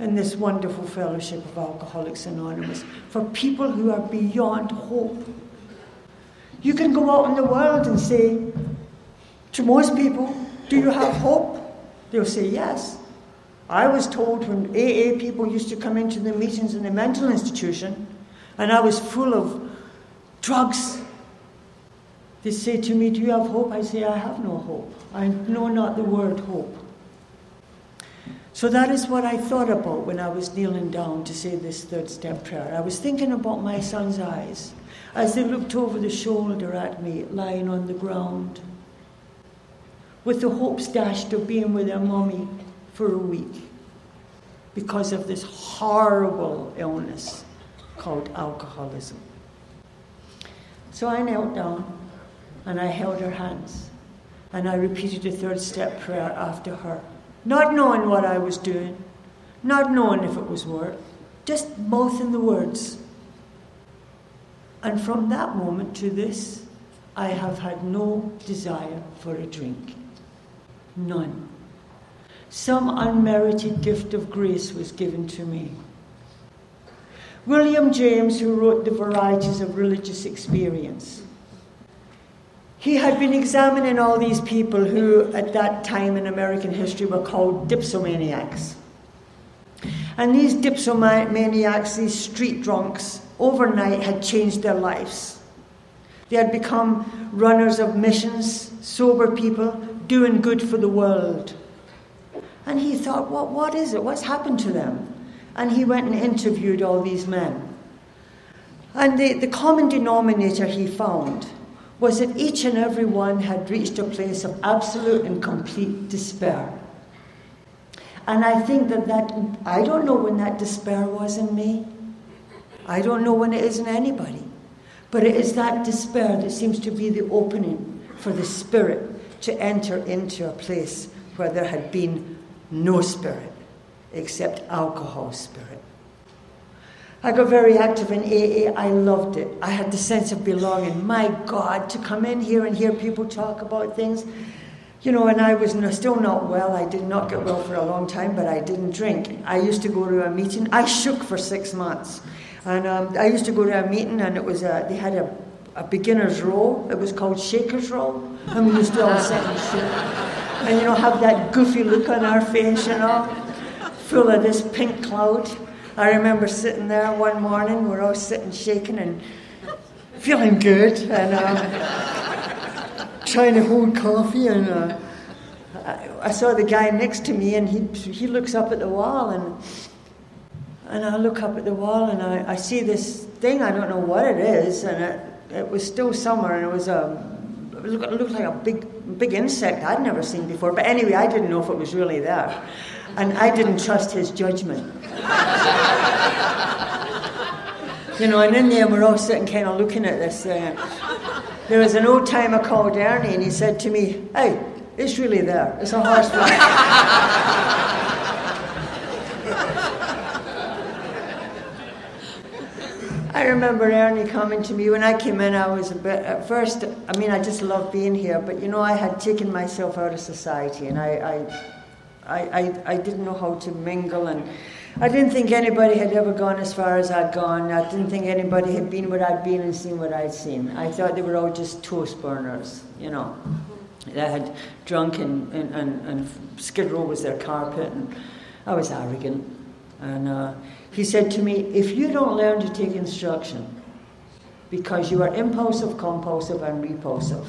in this wonderful fellowship of Alcoholics Anonymous for people who are beyond hope. You can go out in the world and say to most people, do you have hope? They'll say, Yes. I was told when AA people used to come into the meetings in the mental institution and I was full of drugs, they say to me, Do you have hope? I say, I have no hope. I know not the word hope. So that is what I thought about when I was kneeling down to say this third step prayer. I was thinking about my son's eyes as they looked over the shoulder at me, lying on the ground with the hopes dashed of being with their mommy for a week because of this horrible illness called alcoholism. So I knelt down and I held her hands and I repeated the third step prayer after her, not knowing what I was doing, not knowing if it was word, just mouthing the words. And from that moment to this, I have had no desire for a drink. None. Some unmerited gift of grace was given to me. William James, who wrote The Varieties of Religious Experience, he had been examining all these people who, at that time in American history, were called dipsomaniacs. And these dipsomaniacs, these street drunks, overnight had changed their lives. They had become runners of missions, sober people, doing good for the world. And he thought, what, what is it? What's happened to them? And he went and interviewed all these men. And the, the common denominator he found was that each and every one had reached a place of absolute and complete despair. And I think that that, I don't know when that despair was in me. I don't know when it is in anybody. But it is that despair that seems to be the opening for the spirit to enter into a place where there had been no spirit except alcohol spirit. I got very active in AA. I loved it. I had the sense of belonging. My God, to come in here and hear people talk about things. You know, and I was still not well. I did not get well for a long time, but I didn't drink. I used to go to a meeting. I shook for six months. And um, I used to go to a meeting, and it was a, they had a, a beginner's row. It was called Shaker's Row. And we used to all sit and shake and you know, have that goofy look on our face, you know, full of this pink cloud. I remember sitting there one morning, we're all sitting shaking and feeling good, and uh, trying to hold coffee, and uh, I, I saw the guy next to me, and he he looks up at the wall, and and I look up at the wall, and I, I see this thing. I don't know what it is, and it, it was still summer, and it was a looked, it looked like a big, big insect I'd never seen before. But anyway, I didn't know if it was really there. And I didn't trust his judgment. you know, and in there we're all sitting kind of looking at this thing. There was an old timer called Ernie, and he said to me, Hey, it's really there. It's a horsefly. I remember Ernie coming to me when I came in. I was a bit at first. I mean, I just loved being here, but you know, I had taken myself out of society, and I, I, I, I didn't know how to mingle, and I didn't think anybody had ever gone as far as I'd gone. I didn't think anybody had been what I'd been and seen what I'd seen. I thought they were all just toast burners, you know. They had drunk and, and, and, and Skid Row was their carpet, and I was arrogant, and. Uh, he said to me, If you don't learn to take instruction, because you are impulsive, compulsive, and repulsive,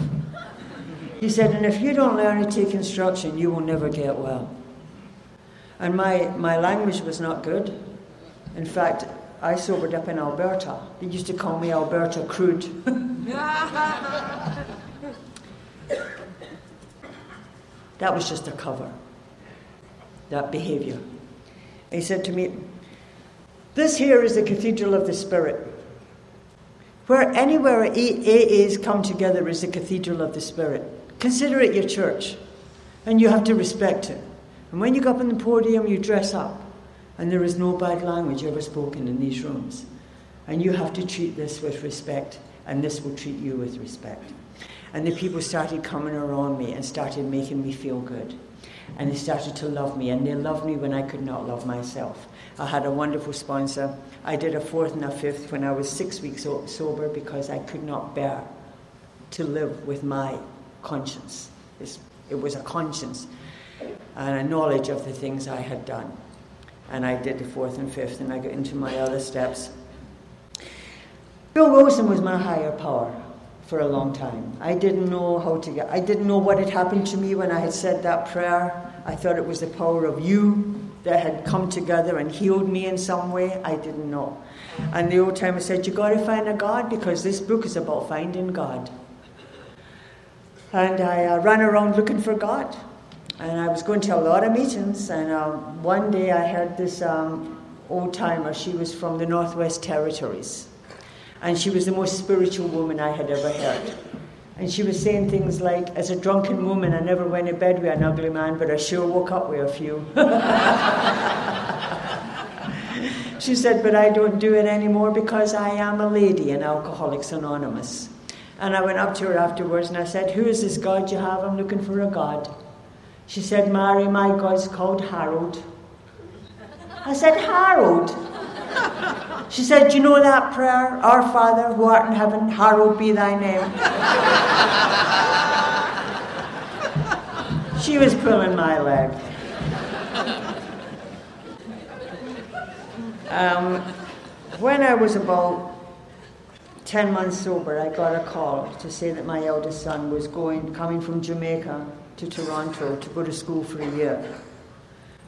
he said, and if you don't learn to take instruction, you will never get well. And my, my language was not good. In fact, I sobered up in Alberta. They used to call me Alberta Crude. that was just a cover, that behavior. He said to me, this here is the cathedral of the Spirit. Where anywhere AAs come together is the cathedral of the Spirit. Consider it your church, and you have to respect it. And when you go up on the podium, you dress up, and there is no bad language ever spoken in these rooms. And you have to treat this with respect, and this will treat you with respect. And the people started coming around me and started making me feel good. And they started to love me, and they loved me when I could not love myself. I had a wonderful sponsor. I did a fourth and a fifth when I was six weeks sober because I could not bear to live with my conscience. it was a conscience and a knowledge of the things I had done. And I did the fourth and fifth, and I got into my other steps. Bill Wilson was my higher power for a long time. I didn't know how to get, I didn't know what had happened to me when I had said that prayer. I thought it was the power of you that had come together and healed me in some way, I didn't know. And the old timer said, You got to find a God because this book is about finding God. And I uh, ran around looking for God. And I was going to a lot of meetings. And uh, one day I heard this um, old timer, she was from the Northwest Territories. And she was the most spiritual woman I had ever heard. And she was saying things like, as a drunken woman, I never went to bed with an ugly man, but I sure woke up with a few. she said, but I don't do it anymore because I am a lady in Alcoholics Anonymous. And I went up to her afterwards and I said, Who is this God you have? I'm looking for a God. She said, Mary, my God's called Harold. I said, Harold? She said, Do you know that prayer? Our Father who art in heaven, hallowed be thy name. she was pulling my leg. Um, when I was about 10 months sober, I got a call to say that my eldest son was going, coming from Jamaica to Toronto to go to school for a year.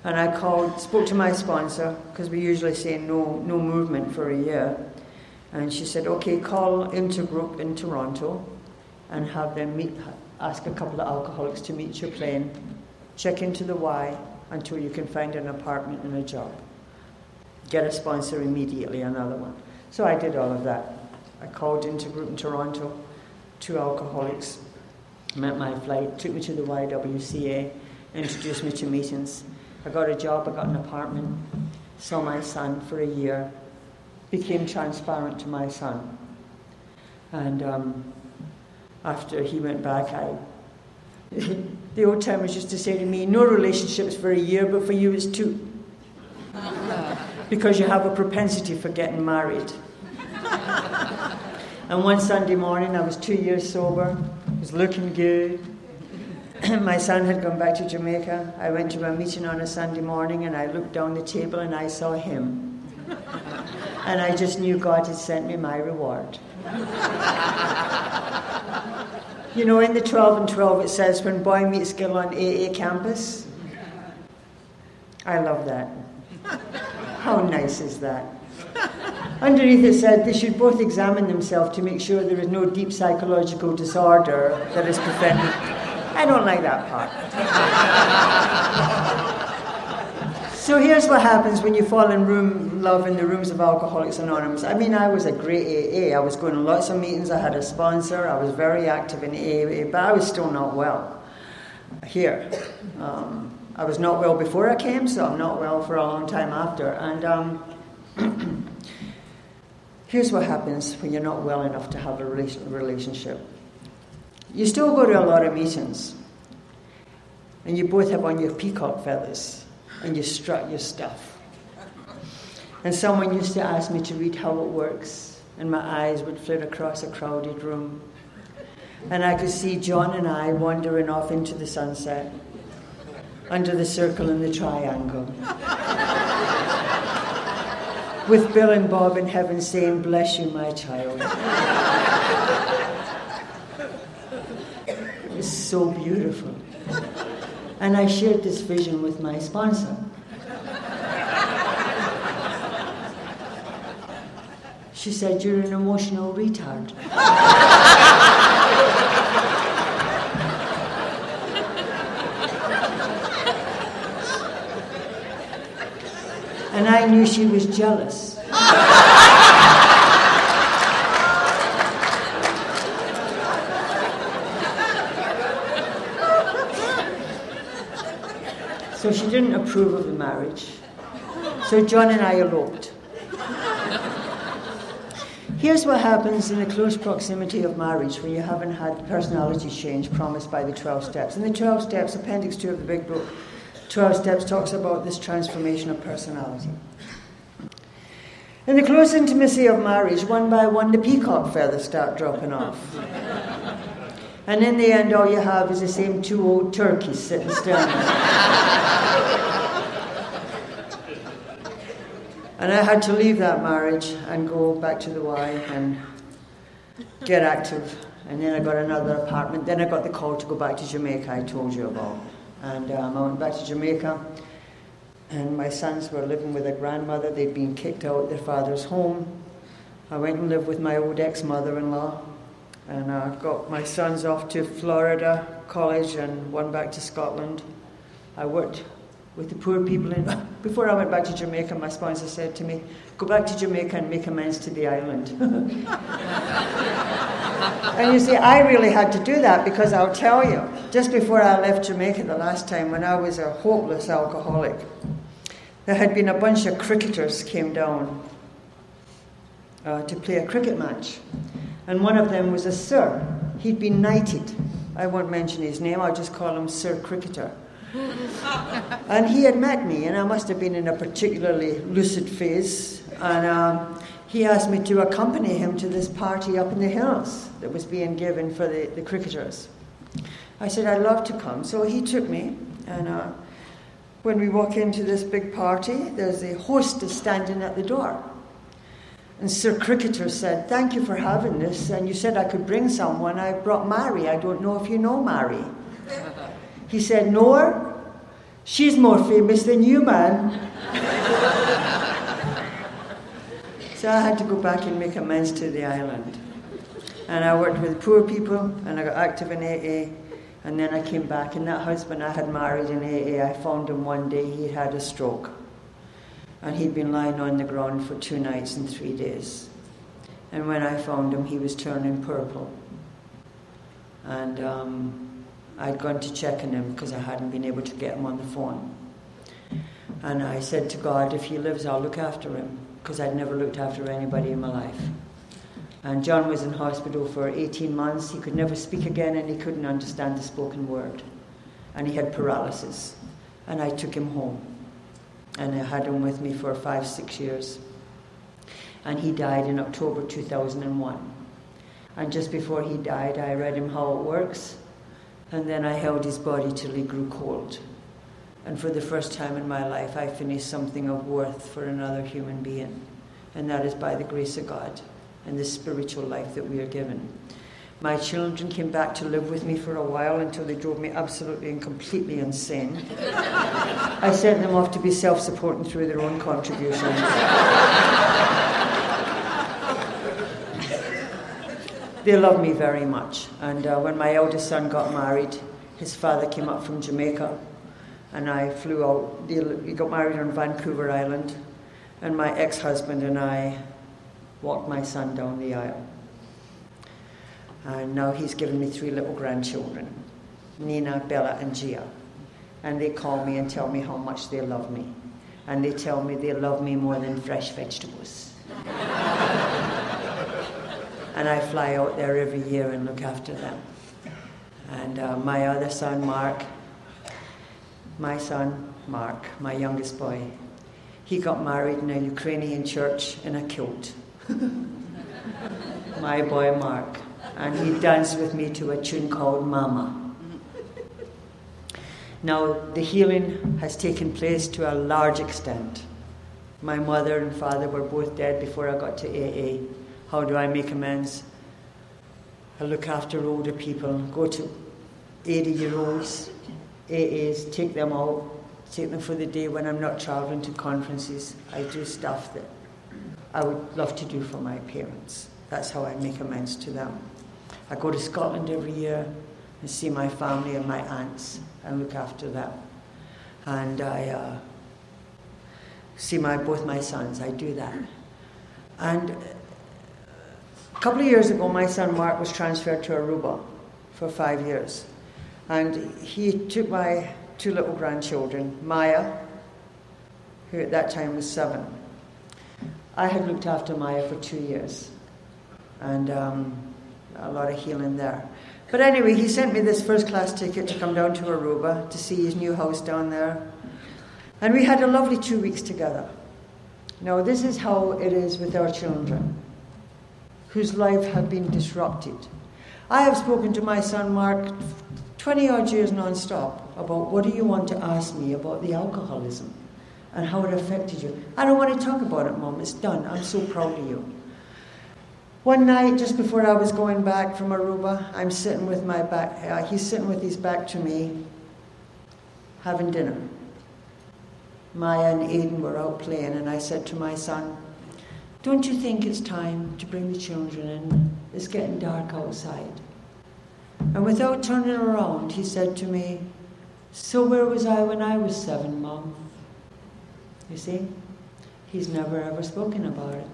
And I called, spoke to my sponsor, because we usually say no, no movement for a year. And she said, okay, call Intergroup in Toronto and have them meet, ask a couple of alcoholics to meet your plane, check into the Y until you can find an apartment and a job. Get a sponsor immediately, another one. So I did all of that. I called Intergroup in Toronto, two alcoholics, met my flight, took me to the YWCA, introduced me to meetings. I got a job, I got an apartment, saw my son for a year, became transparent to my son. And um, after he went back, I, the old timers used to say to me, no relationships for a year, but for you it's two. because you have a propensity for getting married. and one Sunday morning, I was two years sober, was looking good, my son had gone back to Jamaica. I went to a meeting on a Sunday morning and I looked down the table and I saw him. and I just knew God had sent me my reward. you know, in the 12 and 12 it says, when boy meets girl on AA campus. I love that. How nice is that? Underneath it said they should both examine themselves to make sure there is no deep psychological disorder that is preventing I don't like that part. so here's what happens when you fall in room love in the rooms of Alcoholics Anonymous. I mean, I was a great AA. I was going to lots of meetings. I had a sponsor. I was very active in AA, but I was still not well here. Um, I was not well before I came, so I'm not well for a long time after. And um, here's what happens when you're not well enough to have a relationship. You still go to a lot of meetings, and you both have on your peacock feathers, and you strut your stuff. And someone used to ask me to read how it works, and my eyes would flit across a crowded room. And I could see John and I wandering off into the sunset, under the circle and the triangle. With Bill and Bob in heaven saying, Bless you, my child. it was so beautiful. And I shared this vision with my sponsor. She said, You're an emotional retard. I knew she was jealous. So she didn't approve of the marriage. So John and I eloped. Here's what happens in the close proximity of marriage when you haven't had personality change promised by the 12 steps. In the 12 steps, Appendix 2 of the big book, 12 steps talks about this transformation of personality. In the close intimacy of marriage, one by one, the peacock feathers start dropping off. And in the end, all you have is the same two old turkeys sitting still. and I had to leave that marriage and go back to the Y and get active. And then I got another apartment. Then I got the call to go back to Jamaica, I told you about. And um, I went back to Jamaica. And my sons were living with their grandmother. They'd been kicked out of their father's home. I went and lived with my old ex mother in law and I got my sons off to Florida College and one back to Scotland. I worked with the poor people. In, before I went back to Jamaica, my sponsor said to me, Go back to Jamaica and make amends to the island. and you see, I really had to do that because I'll tell you, just before I left Jamaica the last time, when I was a hopeless alcoholic, there had been a bunch of cricketers came down uh, to play a cricket match. And one of them was a sir. He'd been knighted. I won't mention his name, I'll just call him Sir Cricketer. and he had met me, and I must have been in a particularly lucid phase. And um, he asked me to accompany him to this party up in the hills that was being given for the, the cricketers. I said, I'd love to come. So he took me, and uh, when we walk into this big party, there's a hostess standing at the door. And Sir Cricketer said, Thank you for having this. And you said I could bring someone. I brought Mary. I don't know if you know Mary. He said, her? She's more famous than you, man. so I had to go back and make amends to the island. And I worked with poor people, and I got active in AA. And then I came back, and that husband I had married in AA, I found him one day, he'd had a stroke. And he'd been lying on the ground for two nights and three days. And when I found him, he was turning purple. And um, I'd gone to check on him because I hadn't been able to get him on the phone. And I said to God, if he lives, I'll look after him because I'd never looked after anybody in my life. And John was in hospital for 18 months. He could never speak again and he couldn't understand the spoken word. And he had paralysis. And I took him home and I had him with me for five, six years. And he died in October 2001. And just before he died, I read him how it works, and then I held his body till he grew cold. And for the first time in my life, I finished something of worth for another human being, and that is by the grace of God and the spiritual life that we are given. My children came back to live with me for a while until they drove me absolutely and completely insane. I sent them off to be self supporting through their own contributions. they love me very much. And uh, when my eldest son got married, his father came up from Jamaica, and I flew out. We got married on Vancouver Island, and my ex husband and I walked my son down the aisle. And now he's given me three little grandchildren Nina, Bella, and Gia. And they call me and tell me how much they love me. And they tell me they love me more than fresh vegetables. and I fly out there every year and look after them. And uh, my other son, Mark, my son, Mark, my youngest boy, he got married in a Ukrainian church in a kilt. my boy, Mark and he danced with me to a tune called Mama. Now, the healing has taken place to a large extent. My mother and father were both dead before I got to AA. How do I make amends? I look after older people, go to 80 year olds, AAs, take them out, take them for the day when I'm not traveling to conferences. I do stuff that I would love to do for my parents. That's how I make amends to them. I go to Scotland every year and see my family and my aunts and look after them. And I uh, see my, both my sons, I do that. And couple of years ago, my son Mark was transferred to Aruba for five years. And he took my two little grandchildren, Maya, who at that time was seven. I had looked after Maya for two years. And um, a lot of healing there. But anyway, he sent me this first class ticket to come down to Aruba to see his new house down there. And we had a lovely two weeks together. Now, this is how it is with our children whose life had been disrupted. I have spoken to my son Mark 20 odd years non stop about what do you want to ask me about the alcoholism and how it affected you. I don't want to talk about it, Mom. It's done. I'm so proud of you. One night, just before I was going back from Aruba, I'm sitting with my back, uh, he's sitting with his back to me, having dinner. Maya and Aiden were out playing, and I said to my son, Don't you think it's time to bring the children in? It's getting dark outside. And without turning around, he said to me, So where was I when I was seven, Mom? You see? He's never ever spoken about it.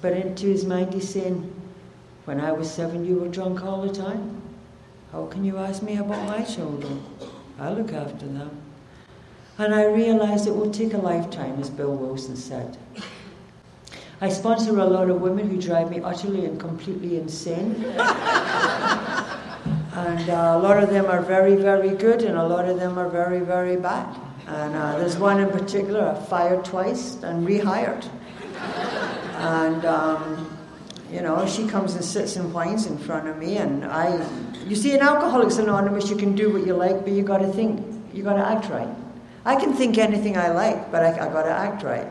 But into his mind he's saying, When I was seven, you were drunk all the time. How can you ask me about my children? I look after them. And I realized it will take a lifetime, as Bill Wilson said. I sponsor a lot of women who drive me utterly and completely insane. and uh, a lot of them are very, very good, and a lot of them are very, very bad. And uh, there's one in particular I fired twice and rehired. And, um, you know, she comes and sits and whines in front of me, and I. You see, in Alcoholics Anonymous, you can do what you like, but you got to think, you got to act right. I can think anything I like, but I, I got to act right.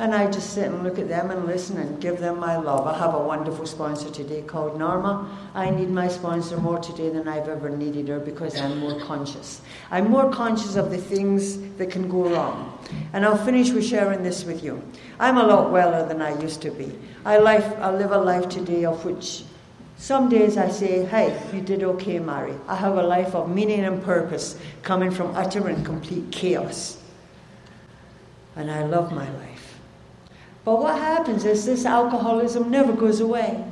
And I just sit and look at them and listen and give them my love. I have a wonderful sponsor today called Norma. I need my sponsor more today than I've ever needed her because I'm more conscious. I'm more conscious of the things that can go wrong. And I'll finish with sharing this with you. I'm a lot weller than I used to be. I, life, I live a life today of which some days I say, hey, you did okay, Mary. I have a life of meaning and purpose coming from utter and complete chaos. And I love my life. But what happens is this alcoholism never goes away.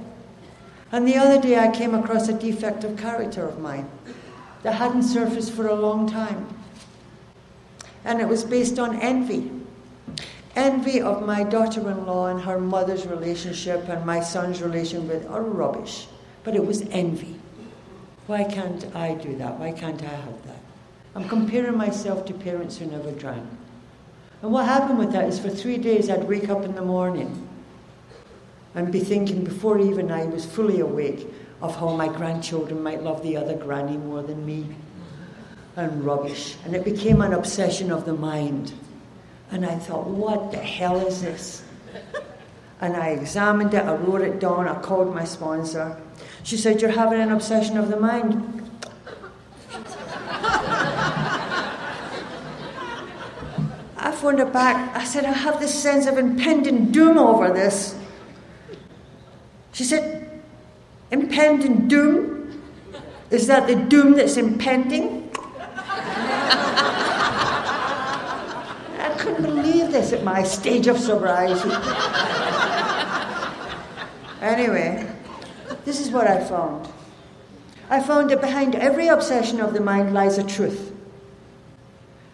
And the other day I came across a defect of character of mine that hadn't surfaced for a long time. And it was based on envy. Envy of my daughter in law and her mother's relationship and my son's relation with are rubbish. But it was envy. Why can't I do that? Why can't I have that? I'm comparing myself to parents who never drank. And what happened with that is for three days I'd wake up in the morning and be thinking, before even I was fully awake, of how my grandchildren might love the other granny more than me. And rubbish. And it became an obsession of the mind. And I thought, what the hell is this? And I examined it, I wrote it down, I called my sponsor. She said, You're having an obsession of the mind. I phoned her back. I said, I have this sense of impending doom over this. She said, Impending doom? Is that the doom that's impending? I couldn't believe this at my stage of sobriety. anyway, this is what I found. I found that behind every obsession of the mind lies a truth.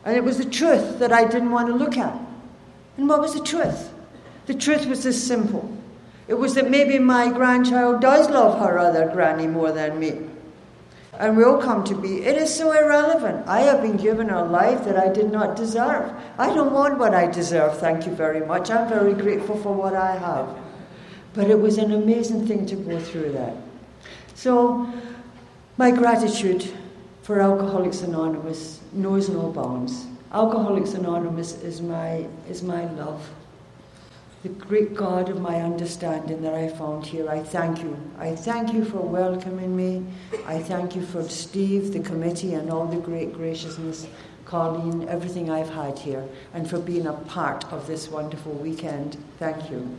And it was the truth that I didn't want to look at. And what was the truth? The truth was this simple it was that maybe my grandchild does love her other granny more than me. And will come to be. It is so irrelevant. I have been given a life that I did not deserve. I don't want what I deserve, thank you very much. I'm very grateful for what I have. But it was an amazing thing to go through that. So, my gratitude for Alcoholics Anonymous knows no bounds. Alcoholics Anonymous is my, is my love. The great God of my understanding that I found here, I thank you. I thank you for welcoming me. I thank you for Steve, the committee, and all the great graciousness, Colleen, everything I've had here, and for being a part of this wonderful weekend. Thank you.